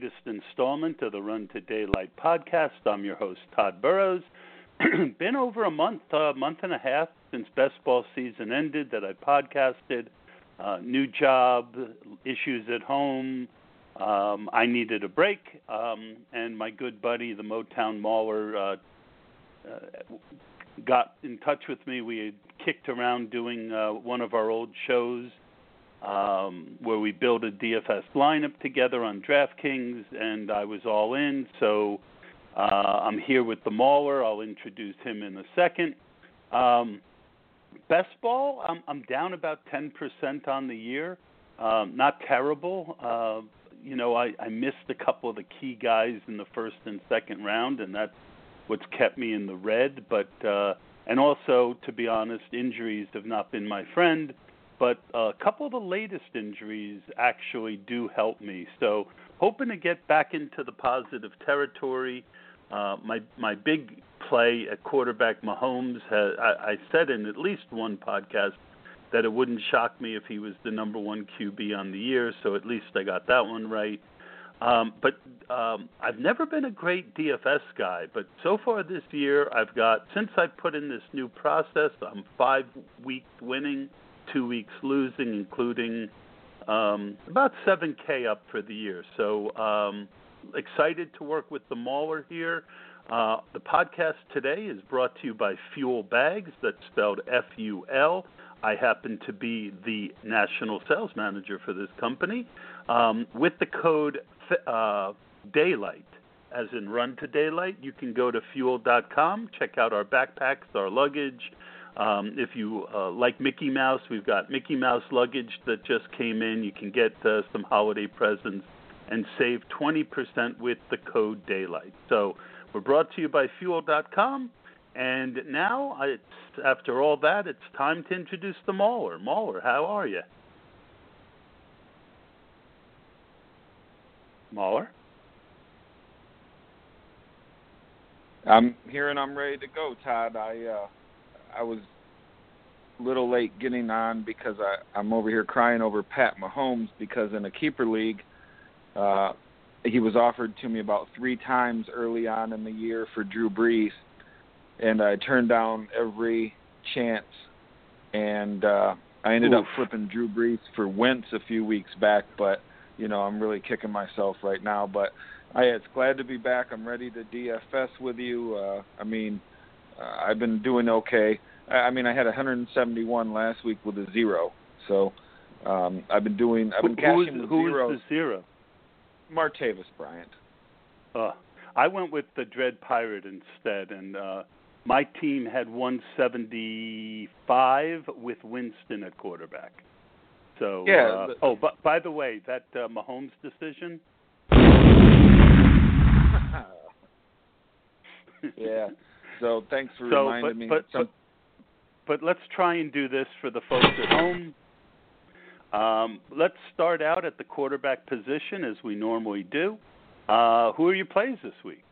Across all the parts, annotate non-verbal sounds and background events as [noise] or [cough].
Latest installment of the Run to Daylight podcast. I'm your host, Todd Burrows. [clears throat] Been over a month, a month and a half since best ball season ended that I podcasted. Uh, new job, issues at home. Um, I needed a break, um, and my good buddy, the Motown Mauler, uh, uh, got in touch with me. We had kicked around doing uh, one of our old shows um, where we built a DFS lineup together on DraftKings, and I was all in. So uh, I'm here with the Mauler. I'll introduce him in a second. Um, best ball, I'm, I'm down about 10% on the year. Um, not terrible. Uh, you know, I, I missed a couple of the key guys in the first and second round, and that's what's kept me in the red. But uh, and also, to be honest, injuries have not been my friend. But a couple of the latest injuries actually do help me. So hoping to get back into the positive territory. Uh, my my big play at quarterback Mahomes. Has, I, I said in at least one podcast that it wouldn't shock me if he was the number one QB on the year. So at least I got that one right. Um, but um, I've never been a great DFS guy, but so far this year I've got since I put in this new process, I'm five weeks winning, two weeks losing, including um, about seven K up for the year. So um, excited to work with the Mauler here. Uh, the podcast today is brought to you by Fuel Bags. That's spelled F U L. I happen to be the national sales manager for this company. Um, with the code uh, Daylight, as in Run to Daylight, you can go to ful.com, check out our backpacks, our luggage. Um, if you uh, like Mickey Mouse, we've got Mickey Mouse luggage that just came in. You can get uh, some holiday presents and save 20% with the code Daylight. So we're brought to you by ful.com. And now, it's, after all that, it's time to introduce the Mauler. Mauler, how are you? Mauler? I'm here and I'm ready to go, Todd. I uh, I was a little late getting on because I I'm over here crying over Pat Mahomes because in a keeper league, uh, he was offered to me about three times early on in the year for Drew Brees, and I turned down every chance, and uh, I ended Oof. up flipping Drew Brees for Wentz a few weeks back, but you know I'm really kicking myself right now, but. I it's glad to be back. I'm ready to DFS with you. Uh, I mean, I've been doing okay. I, I mean, I had 171 last week with a zero, so um, I've been doing. I've been who, who, cashing is, with who is zeros. the zero? Martavis Bryant. Uh, I went with the Dread Pirate instead, and uh, my team had 175 with Winston at quarterback. So, Yeah, uh, but- oh, but by the way, that uh, Mahomes decision. [laughs] yeah. [laughs] So thanks for So, reminding but, me. but, Some, but but let's try and do this for the folks at home. Um, let's start out at the quarterback position as we normally do. Uh, who are your plays this week?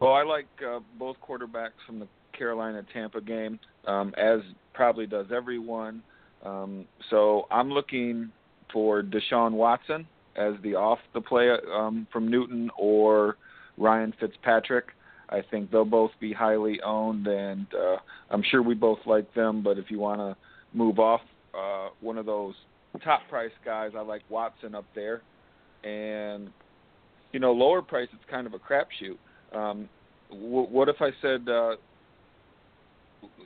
well, I like uh, both quarterbacks from the Carolina Tampa game, um, as probably does everyone. Um, so I'm looking for Deshaun Watson as the off the play um, from Newton or Ryan Fitzpatrick. I think they'll both be highly owned, and uh, I'm sure we both like them. But if you want to move off uh, one of those top price guys, I like Watson up there. And you know, lower price, it's kind of a crapshoot. Um, w- what if I said, uh,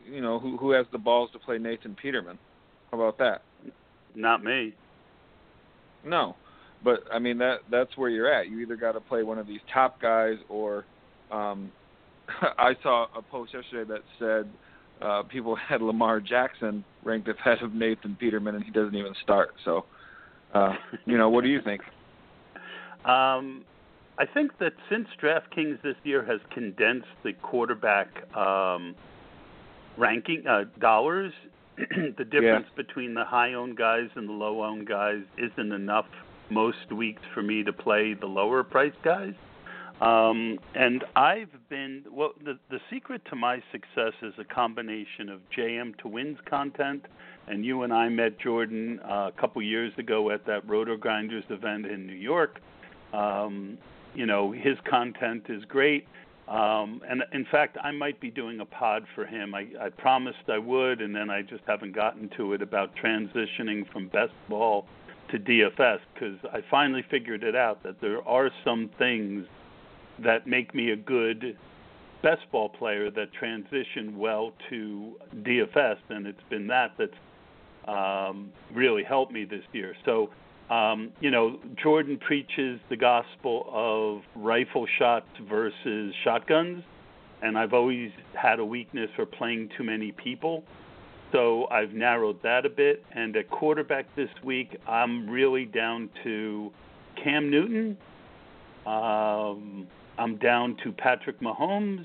you know, who who has the balls to play Nathan Peterman? How about that? Not me. No, but I mean that that's where you're at. You either got to play one of these top guys, or um, [laughs] I saw a post yesterday that said uh, people [laughs] had Lamar Jackson ranked ahead of Nathan Peterman, and he doesn't even start. So, uh, you know, what do you [laughs] think? Um, I think that since DraftKings this year has condensed the quarterback um, ranking uh, dollars, [clears throat] the difference yeah. between the high-owned guys and the low-owned guys isn't enough most weeks for me to play the lower-priced guys. Um, and I've been well. The the secret to my success is a combination of JMToWin's content, and you and I met Jordan uh, a couple years ago at that RotoGrinders event in New York. Um, you know, his content is great. Um, and in fact, I might be doing a pod for him. I, I promised I would, and then I just haven't gotten to it about transitioning from best ball to DFS because I finally figured it out that there are some things that make me a good best ball player that transition well to DFS, and it's been that that's um, really helped me this year. So um, you know, Jordan preaches the gospel of rifle shots versus shotguns, and I've always had a weakness for playing too many people. So I've narrowed that a bit. And at quarterback this week, I'm really down to Cam Newton. Um, I'm down to Patrick Mahomes.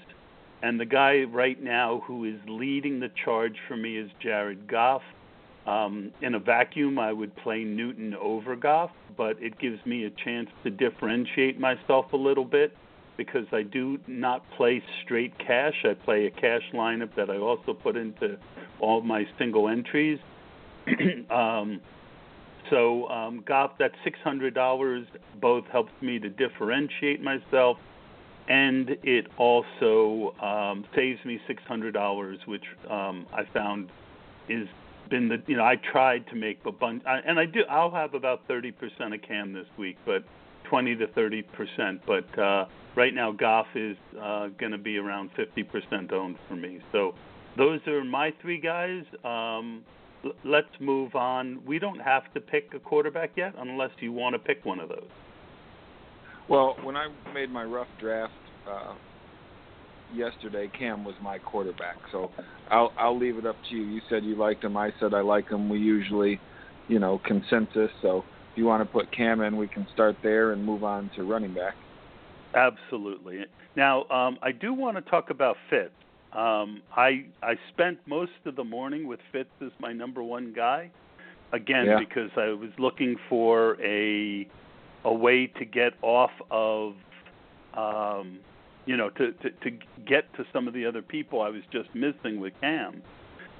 And the guy right now who is leading the charge for me is Jared Goff. Um, in a vacuum, I would play Newton over Goff, but it gives me a chance to differentiate myself a little bit because I do not play straight cash. I play a cash lineup that I also put into all my single entries. [clears throat] um, so um, Goff, that six hundred dollars both helps me to differentiate myself, and it also um, saves me six hundred dollars, which um, I found is been the you know I tried to make a bunch and I do I'll have about 30% of Cam this week, but 20 to 30%. But uh, right now Goff is uh, going to be around 50% owned for me. So those are my three guys. Um, let's move on. We don't have to pick a quarterback yet, unless you want to pick one of those. Well, when I made my rough draft. Uh, yesterday, Cam was my quarterback. So I'll I'll leave it up to you. You said you liked him. I said I like him. We usually, you know, consensus. So if you want to put Cam in, we can start there and move on to running back. Absolutely. Now, um, I do want to talk about Fitz. Um, I I spent most of the morning with Fitz as my number one guy, again yeah. because I was looking for a a way to get off of um, you know, to, to to get to some of the other people I was just missing with Cam.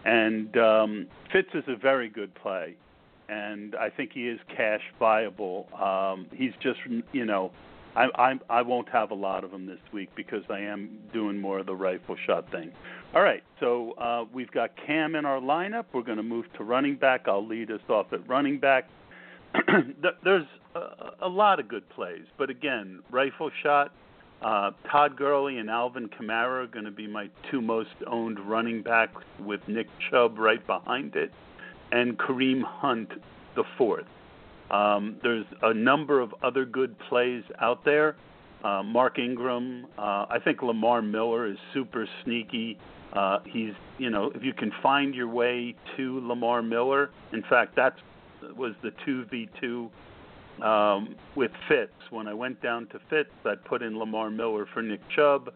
And um, Fitz is a very good play, and I think he is cash viable. Um, he's just, you know, I, I I won't have a lot of them this week because I am doing more of the rifle shot thing. All right, so uh, we've got Cam in our lineup. We're going to move to running back. I'll lead us off at running back. [clears throat] There's a, a lot of good plays, but again, rifle shot uh, Todd Gurley and Alvin Kamara are going to be my two most owned running backs, with Nick Chubb right behind it, and Kareem Hunt the fourth. Um, there's a number of other good plays out there. Uh, Mark Ingram, uh, I think Lamar Miller is super sneaky. Uh, he's, you know, if you can find your way to Lamar Miller. In fact, that was the two v two um, with Fitz. When I went down to Fitz, I put in Lamar Miller for Nick Chubb,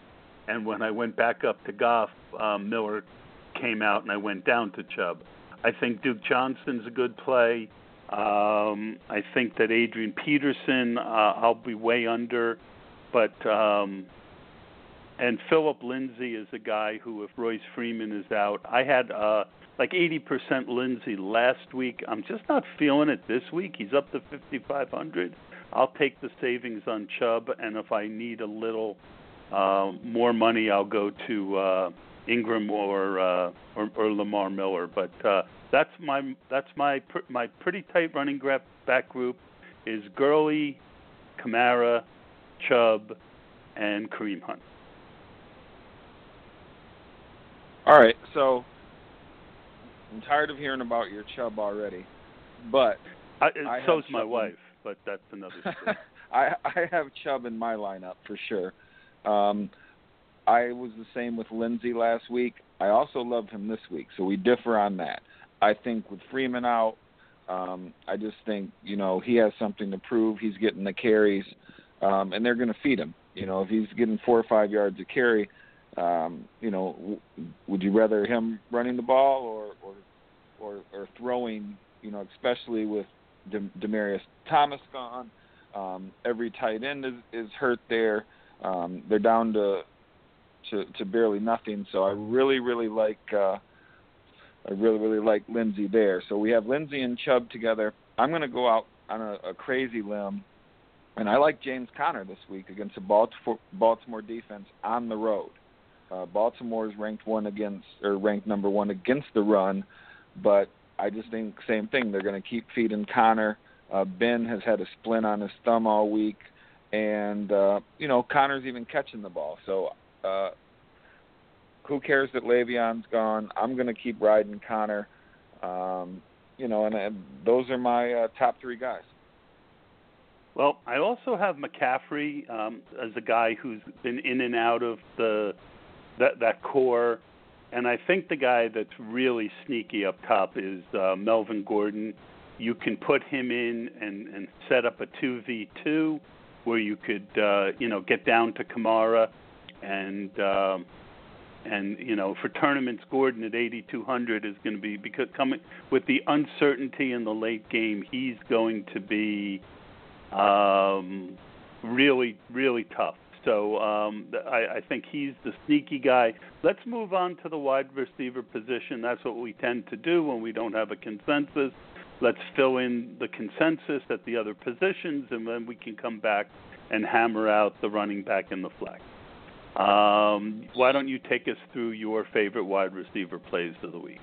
and when I went back up to Goff, um, Miller came out, and I went down to Chubb. I think Duke Johnson's a good play. Um, I think that Adrian Peterson, uh, I'll be way under, but um, and Phillip Lindsay is a guy who, if Royce Freeman is out, I had uh, like 80% Lindsay last week. I'm just not feeling it this week. He's up to 5,500. I'll take the savings on Chubb, and if I need a little uh, more money, I'll go to uh, Ingram or, uh, or or Lamar Miller. But uh, that's my that's my pr- my pretty tight running back group is Gurley, Kamara, Chubb, and Kareem Hunt. All right, so I'm tired of hearing about your chub already, but I, I so's my wife, but that's another [laughs] story. I I have chub in my lineup for sure. Um, I was the same with Lindsay last week. I also loved him this week, so we differ on that. I think with Freeman out, um, I just think you know he has something to prove. He's getting the carries, um, and they're going to feed him. You know, if he's getting four or five yards a carry, um, you know, w- would you rather him running the ball or or or, or throwing? You know, especially with De- Demaryius Thomas gone, um, every tight end is is hurt there. Um, they're down to to to barely nothing. So I really really like uh, I really really like Lindsay there. So we have Lindsay and Chubb together. I'm going to go out on a, a crazy limb, and I like James Conner this week against the Baltimore defense on the road. Uh, Baltimore is ranked one against or ranked number one against the run, but I just think same thing. They're going to keep feeding Conner. Uh, ben has had a splint on his thumb all week, and uh, you know Conner's even catching the ball. So uh, who cares that Le'Veon's gone? I'm going to keep riding Conner. Um, you know, and, and those are my uh, top three guys. Well, I also have McCaffrey um, as a guy who's been in and out of the that that core, and I think the guy that's really sneaky up top is uh, Melvin Gordon. You can put him in and and set up a two v two, where you could uh, you know get down to Kamara, and um, and you know for tournaments Gordon at 8200 is going to be because coming with the uncertainty in the late game, he's going to be um, really really tough. So um, I, I think he's the sneaky guy. Let's move on to the wide receiver position. That's what we tend to do when we don't have a consensus. Let's fill in the consensus at the other positions, and then we can come back and hammer out the running back and the flex. Um, why don't you take us through your favorite wide receiver plays of the week?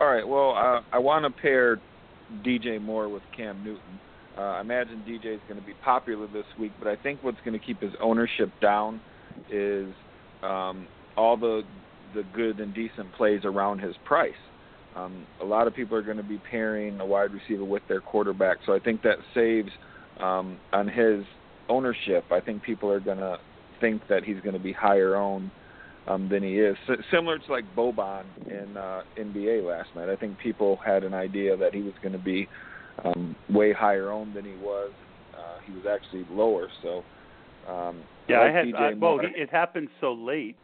All right. Well, uh, I want to pair DJ Moore with Cam Newton. Uh, I imagine DJ is going to be popular this week, but I think what's going to keep his ownership down is um, all the the good and decent plays around his price. Um, a lot of people are going to be pairing a wide receiver with their quarterback, so I think that saves um, on his ownership. I think people are going to think that he's going to be higher owned um, than he is. S- similar to like Boban in uh, NBA last night. I think people had an idea that he was going to be um, way higher owned than he was. Uh, he was actually lower. So um, yeah, I, like I had. I, well, Moore. it happened so late.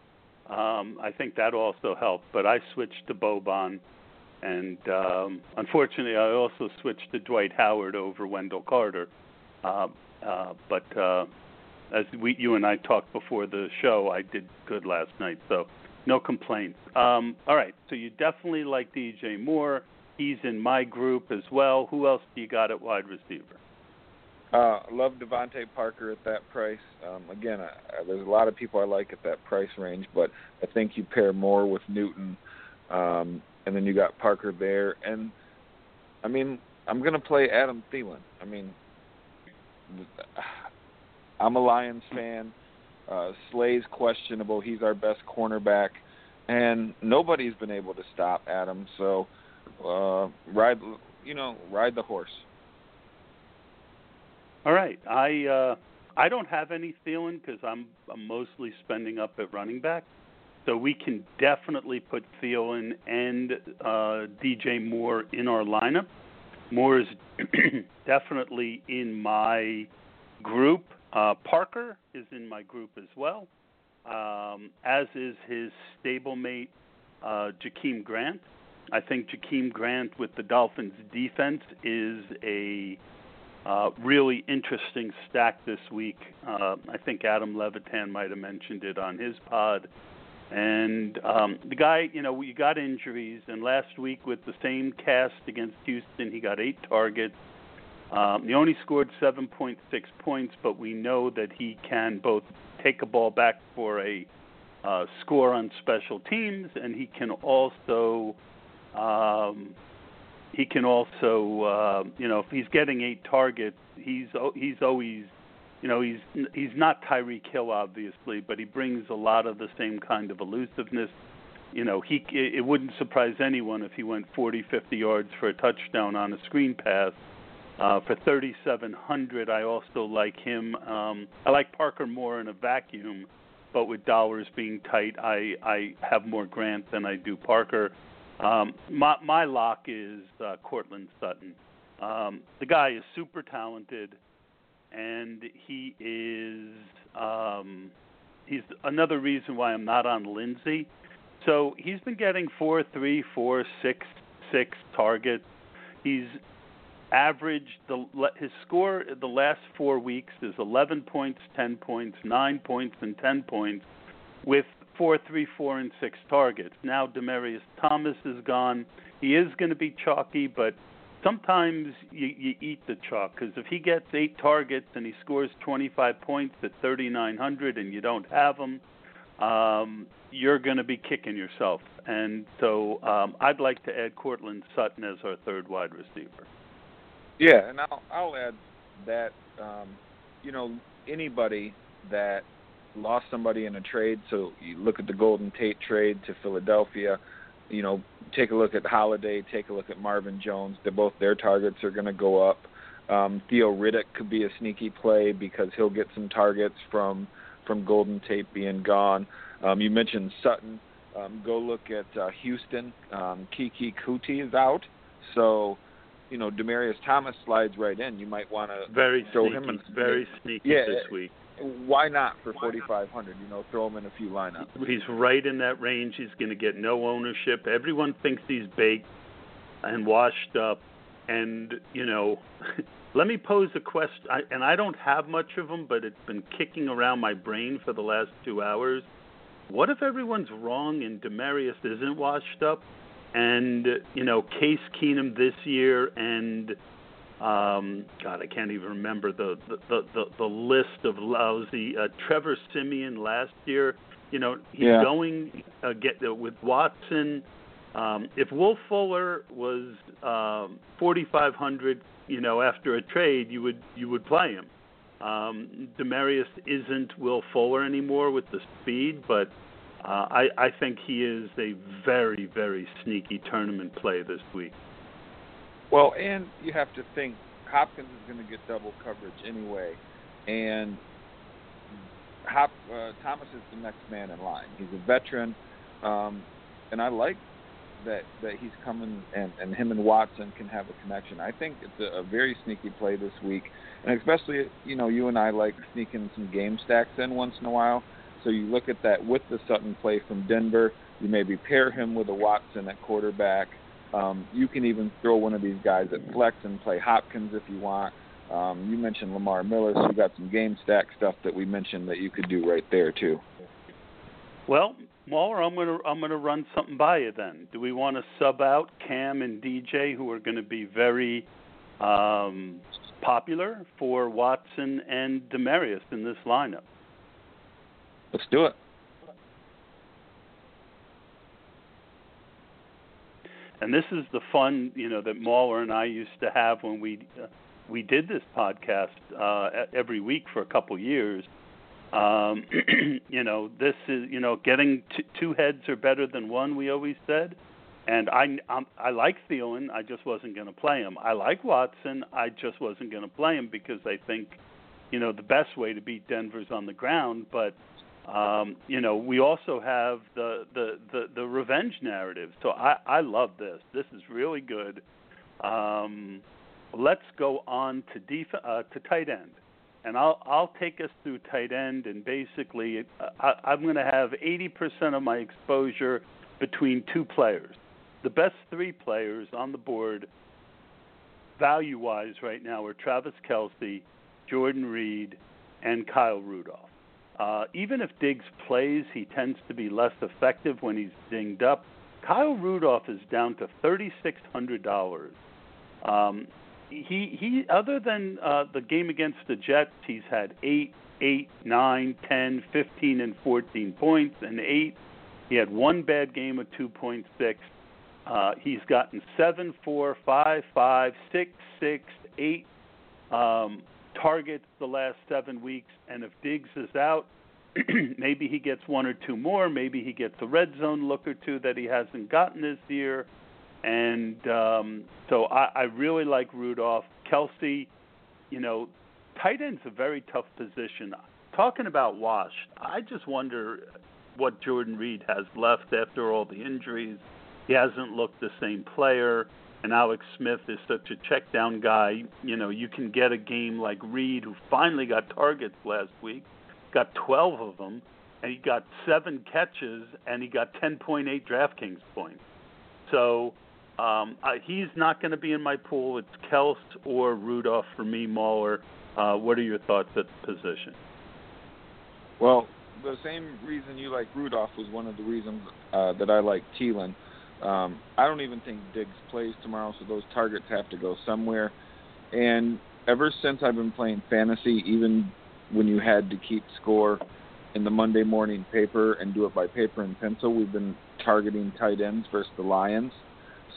Um, I think that also helped. But I switched to Boban, and um, unfortunately, I also switched to Dwight Howard over Wendell Carter. Uh, uh, but uh, as we, you and I talked before the show, I did good last night, so no complaints. Um, all right, so you definitely like DJ Moore. He's in my group as well. Who else do you got at wide receiver? Uh, love DeVante Parker at that price. Um, again, I, I, there's a lot of people I like at that price range, but I think you pair more with Newton, um, and then you got Parker there. And I mean, I'm to play Adam Thielen. I mean, [sighs] I'm a Lions fan. Uh, Slay's questionable. He's our best cornerback, and nobody's been able to stop Adam. So uh, ride, you know, ride the horse. All right, I uh, I don't have any feeling because I'm I'm mostly spending up at running back, so we can definitely put Thielen and uh, DJ Moore in our lineup. Moore is [clears throat] definitely in my group. Uh, Parker is in my group as well, um, as is his stablemate uh, Jakeem Grant. I think Jakeem Grant with the Dolphins defense is a Uh, really interesting stack this week. Uh, I think Adam Levitan might have mentioned it on his pod. And um, the guy, you know, we got injuries, and last week with the same cast against Houston, he got eight targets. Um, he only scored 7.6 points, but we know that he can both take a ball back for a uh, score on special teams, and he can also um, he can also uh, you know if he's getting eight targets, he's he's always you know he's he's not Tyreek Hill obviously, but he brings a lot of the same kind of elusiveness. You know, he it wouldn't surprise anyone if he went 40, 50 yards for a touchdown on a screen pass. Uh, for 3,700, I also like him. Um, I like Parker more in a vacuum, but with dollars being tight, I I have more Grant than I do Parker. Um, my my lock is uh, Courtland Sutton. Um, the guy is super talented, and he is um, he's another reason why I'm not on Lindsay. So he's been getting four, three, four, six, six targets. He's averaged the his score the last four weeks is 11 points, 10 points, 9 points, and 10 points, with four, three, four, and six targets. Now Demaryius Thomas is gone. He is going to be chalky, but sometimes you, you eat the chalk because if he gets eight targets and he scores 25 points at 3,900 and you don't have him, um, you're going to be kicking yourself. And so um, I'd like to add Courtland Sutton as our third wide receiver. Yeah, and I'll I'll add that um, you know anybody that lost somebody in a trade. So you look at the Golden Tate trade to Philadelphia. You know, take a look at Golladay. Take a look at Marvin Jones. They're both their targets are going to go up. Um, Theo Riddick could be a sneaky play because he'll get some targets from from Golden Tate being gone. Um, you mentioned Sutton. Um, go look at uh, Houston. Um, Keke Coutee is out, so you know Demaryius Thomas slides right in. You might want to very throw sneaky, him in. Very sneaky yeah, this week. Why not for 4,500? You know, throw him in a few lineups. He's right in that range. He's going to get no ownership. Everyone thinks he's baked and washed up, and you know. [laughs] Let me pose a question, I, and I don't have much of them, but it's been kicking around my brain for the last two hours. What if everyone's wrong and Demaryius isn't washed up? and you know Case Keenum this year, and um, God, I can't even remember the the the, the list of lousy uh, Trevor Siemian last year. You know he's yeah. going uh, get uh, with Watson. Um, if Will Fuller was um, 4,500, you know, after a trade, you would you would play him. Um, Demaryius isn't Will Fuller anymore with the speed, but uh, I, I think he is a very, very sneaky tournament play this week. Well, and you have to think Hopkins is going to get double coverage anyway, and Hop, uh, Thomas is the next man in line. He's a veteran, um, and I like that that he's coming and and him and Watson can have a connection. I think it's a, a very sneaky play this week, and especially you know you and I like sneaking some game stacks in once in a while. So you look at that with the Sutton play from Denver. You maybe pair him with a Watson at quarterback. Um, you can even throw one of these guys at flex and play Hopkins if you want. Um, you mentioned Lamar Miller, so you got some game stack stuff that we mentioned that you could do right there too. Well, Mauler, I'm gonna I'm gonna run something by you then. Do we want to sub out Cam and DJ, who are going to be very um, popular for Watson and Demaryius in this lineup? Let's do it. And this is the fun, you know, that Mauler and I used to have when we uh, we did this podcast uh, every week for a couple years. Um, [clears throat] you know, this is you know, getting t- two heads are better than one. We always said, and I I'm, I like Thielen. I just wasn't going to play him. I like Watson. I just wasn't going to play him because I think, you know, the best way to beat Denver's on the ground, but um, you know, we also have the, the, the, the revenge narrative. So I, I love this. This is really good. Um, let's go on to def- uh, to tight end, and I'll I'll take us through tight end. And basically, I, I'm going to have 80% of my exposure between two players. The best three players on the board value wise right now are Travis Kelce, Jordan Reed, and Kyle Rudolph. Uh, even if Diggs plays, he tends to be less effective when he's dinged up. Kyle Rudolph is down to thirty six hundred dollars. Um, he he other than uh, the game against the Jets, he's had eight, eight, nine, ten, fifteen, and fourteen points, and eight. He had one bad game of two point six. Uh, he's gotten seven, four, five, five, six, six, eight um, targets the last seven weeks, and if Diggs is out, [clears throat] maybe he gets one or two more. Maybe he gets a red zone look or two that he hasn't gotten this year. And um, so I, I really like Rudolph. Kelce, you know, tight end's a very tough position. Talking about Wash, I just wonder what Jordan Reed has left after all the injuries. He hasn't looked the same player and Alex Smith is such a check down guy. You know, you can get a game like Reed, who finally got targets last week, got 12 of them, and he got seven catches, and he got 10.8 DraftKings points. So um, he's not going to be in my pool. It's Kels or Rudolph for me, Mauler. Uh, what are your thoughts at the position? Well, the same reason you like Rudolph was one of the reasons uh, that I like Thielen. Um, I don't even think Diggs plays tomorrow, so those targets have to go somewhere. And ever since I've been playing fantasy, even when you had to keep score in the Monday morning paper and do it by paper and pencil, we've been targeting tight ends versus the Lions.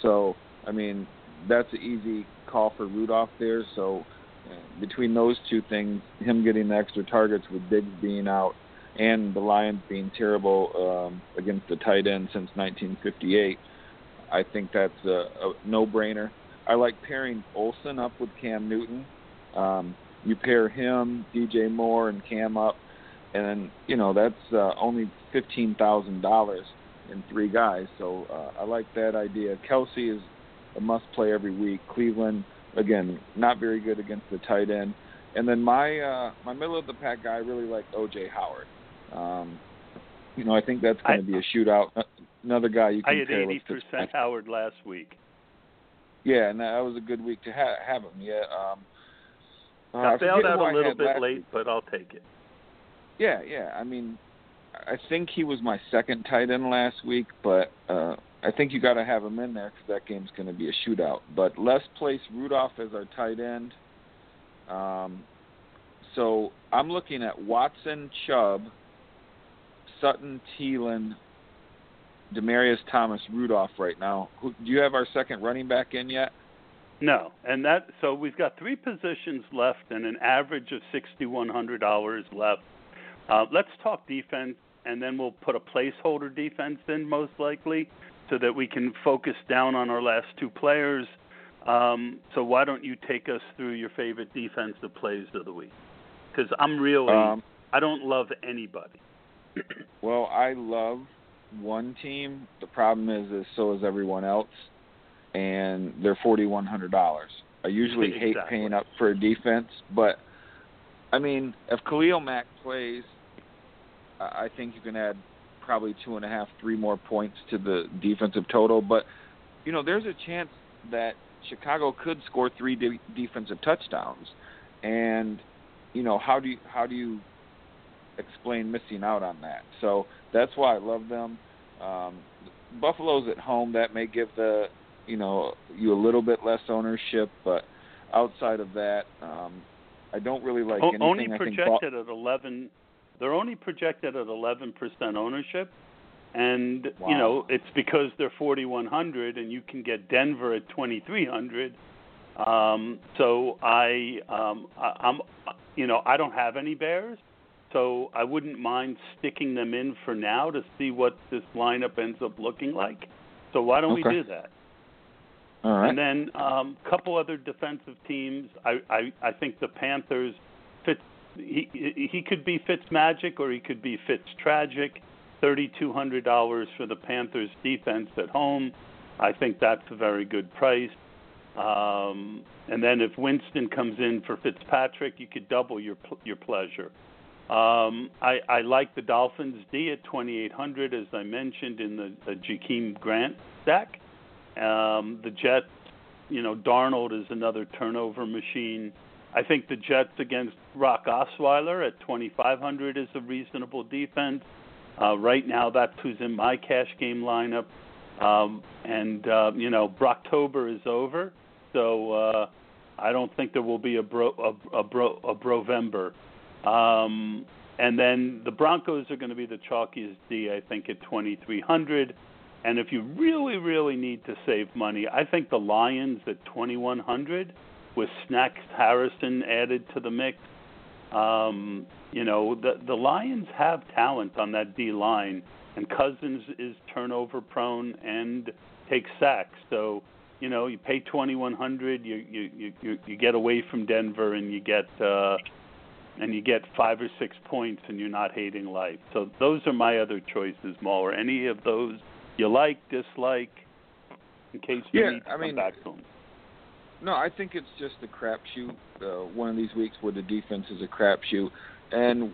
So, I mean, that's an easy call for Rudolph there. So, uh, between those two things, him getting the extra targets with Diggs being out and the Lions being terrible um, against the tight end since 1958, I think that's a, a no-brainer. I like pairing Olsen up with Cam Newton. Um, you pair him, DJ Moore, and Cam up, and you know that's uh, only fifteen thousand dollars in three guys. So uh, I like that idea. Kelce is a must-play every week. Cleveland, again, not very good against the tight end. And then my uh, my middle of the pack guy, I really like O.J. Howard. Um, you know, I think that's going to be a shootout another guy you can I had eighty percent Howard last week. Yeah, and that was a good week to ha- have him. Yeah. Um, uh, I bailed out a little bit late, week. but I'll take it. Yeah, yeah. I mean, I think he was my second tight end last week, but uh, I think you got to have him in there because that game's going to be a shootout. But let's place Rudolph as our tight end. Um, so I'm looking at Watson, Chubb, Sutton, Thielen, Demaryius Thomas Rudolph right now. Who, do you have our second running back in yet? No, and that so we've got three positions left and an average of sixty one hundred dollars left. Uh, let's talk defense, and then we'll put a placeholder defense in most likely, so that we can focus down on our last two players. Um, so why don't you take us through your favorite defensive plays of the week? Because I'm really um, I don't love anybody. well, I love one team. The problem is, is so is everyone else, and they're forty one hundred dollars. I usually [laughs] exactly. hate paying up for a defense, but I mean, if Khalil Mack plays, I think you can add probably two and a half, three more points to the defensive total. But you know, there's a chance that Chicago could score three de- defensive touchdowns, and you know, how do you how do you explain missing out on that? So that's why I love them. Um, Buffalo's at home. That may give the you know you a little bit less ownership, but outside of that, um, I don't really like o- anything. Only projected think at eleven. They're only projected at eleven percent ownership, and wow. you know it's because they're forty one hundred, and you can get Denver at twenty three hundred. Um, so I, um, I, I'm, you know, I don't have any Bears, so I wouldn't mind sticking them in for now to see what this lineup ends up looking like. So why don't okay. we do that? All right. And then a um, couple other defensive teams. I, I I think the Panthers. Fitz, he he could be Fitz Magic or he could be Fitz Tragic. Thirty two hundred dollars for the Panthers defense at home. I think that's a very good price. Um, and then if Winston comes in for Fitzpatrick, you could double your your pleasure. Um, I, I like the Dolphins D at 2,800, as I mentioned in the, the Jakeem Grant stack. Um, the Jets you know, Darnold is another turnover machine. I think the Jets against Brock Osweiler at 2,500 is a reasonable defense. Uh, right now, that's who's in my cash game lineup. Um, and uh, you know, Brocktober is over, so uh, I don't think there will be a bro a, a bro a Brovember. Um, and then the Broncos are going to be the chalkiest D, I think, at 2,300. And if you really, really need to save money, I think the Lions at 2,100 with Snacks Harrison added to the mix. Um, you know, the the Lions have talent on that D line, and Cousins is turnover prone and takes sacks. So, you know, you pay 2,100, you you you you get away from Denver, and you get. Uh, and you get five or six points and you're not hating life. So those are my other choices, Mauler. Any of those you like, dislike, in case you yeah, need to I come mean, back to them? No, I think it's just a crapshoot. Uh, one of these weeks where the defense is a crapshoot, and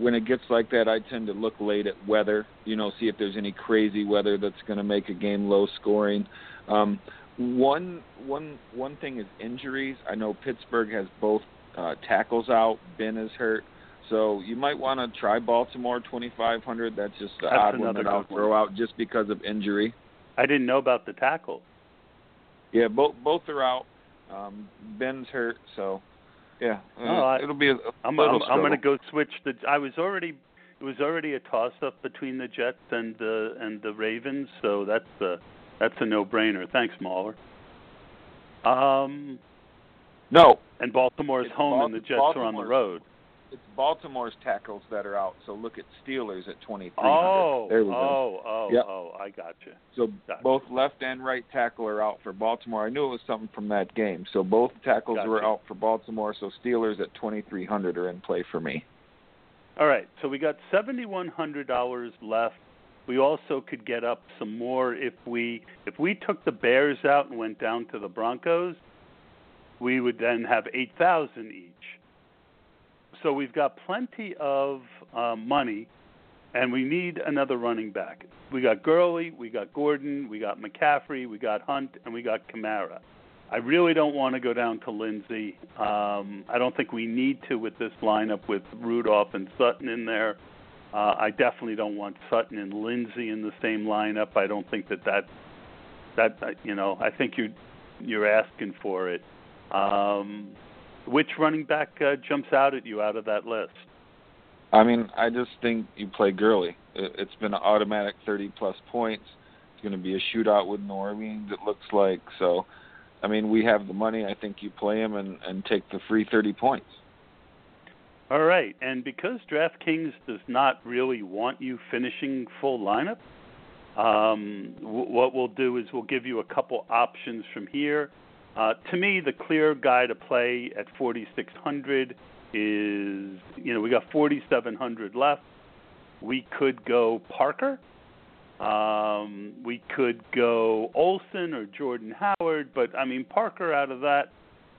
when it gets like that, I tend to look late at weather. You know, see if there's any crazy weather that's going to make a game low scoring. Um, one one one thing is injuries. I know Pittsburgh has both uh, tackles out. Ben is hurt. So you might want to try Baltimore 2500. That's just the That's odd one that I'll throw out just because of injury. I didn't know about the tackle. Yeah, both both are out. Um, Ben's hurt, so yeah, uh, No, I- it'll be a, a I'm I'm, I'm going to go switch the. I was already it was already a toss up between the Jets and the and the Ravens, so that's a that's a no brainer. Thanks, Mauler. Um, No, and Baltimore's It's home, Bal- and the Jets are on the road. it's Baltimore's tackles that are out. So look at Steelers at 2300. Oh, there we go. oh, oh, Yep. oh! I got you. So Gotcha. both left and right tackle are out for Baltimore. I knew it was something from that game. So both tackles Gotcha. were out for Baltimore. So Steelers at 2300 are in play for me. All right, so we got seventy-one hundred dollars left. We also could get up some more if we if we took the Bears out and went down to the Broncos. We would then have eight thousand each. So we've got plenty of uh, money, and we need another running back. We got Gurley, we got Gordon, we got McCaffrey, we got Hunt, and we got Kamara. I really don't want to go down to Lindsay. Um, I don't think we need to with this lineup with Rudolph and Sutton in there. Uh, I definitely don't want Sutton and Lindsay in the same lineup. I don't think that that that uh, you know. I think you're you're asking for it. Um, which running back uh, jumps out at you out of that list? I mean, I just think you play Gurley. It- It's been an automatic 30 plus points. It's going to be a shootout with New Orleans. It looks like so. I mean, we have the money. I think you play him and and take the free 30 points. All right, and because DraftKings does not really want you finishing full lineup, um, w- what we'll do is we'll give you a couple options from here. Uh, to me, the clear guy to play at 4,600 is, you know, we got 4,700 left. We could go Parker. Um, we could go Olsen or Jordan Howard, but I mean Parker out of that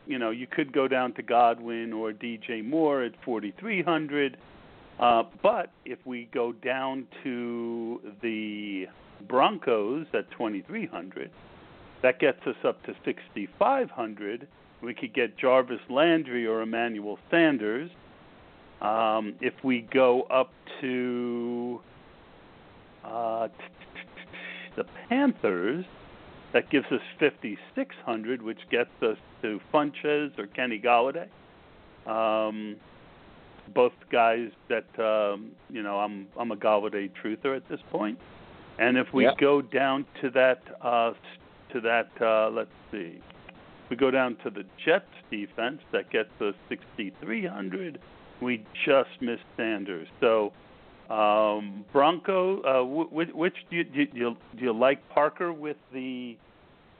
you know, you could go down to Godwin or DJ Moore at 4,300. Uh, but if we go down to the Broncos at 2,300, that gets us up to 6,500. We could get Jarvis Landry or Emmanuel Sanders. Um, if we go up to uh, the Panthers, that gives us 5,600, which gets us to Funchess or Kenny Golladay. Um, both guys that um, you know, I'm I'm a Golladay truther at this point. And if we Yeah. go down to that uh, to that uh, let's see, we go down to the Jets defense that gets us 6,300. We just missed Sanders. So um, Bronco, uh, which, which do you, do you do you like Parker with the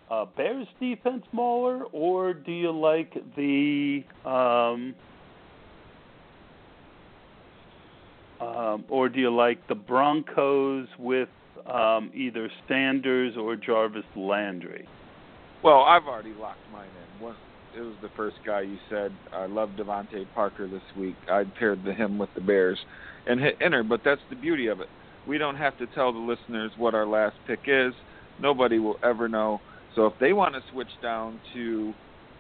uh, Bears defense, Mauler, or do you like the um, um, or do you like the Broncos with um, either Sanders or Jarvis Landry? Well, I've already locked mine in. One, it was the first guy you said. I love DeVante Parker this week. I paired the, him with the Bears and hit enter, but that's the beauty of it. We don't have to tell the listeners what our last pick is. Nobody will ever know. So if they want to switch down to,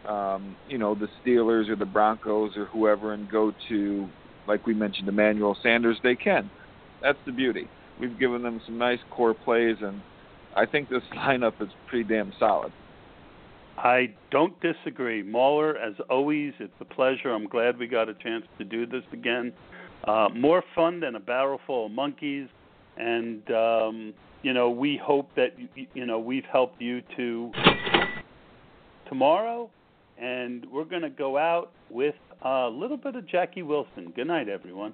um, you know, the Steelers or the Broncos or whoever and go to, like we mentioned, Emmanuel Sanders, they can. That's the beauty. We've given them some nice core plays, and I think this [laughs] lineup is pretty damn solid. I don't disagree. Mauler, as always, it's a pleasure. I'm glad we got a chance to do this again. Uh, more fun than a barrel full of monkeys, and um, you know we hope that you know we've helped you to tomorrow, and we're going to go out with a little bit of Jackie Wilson. Good night, everyone.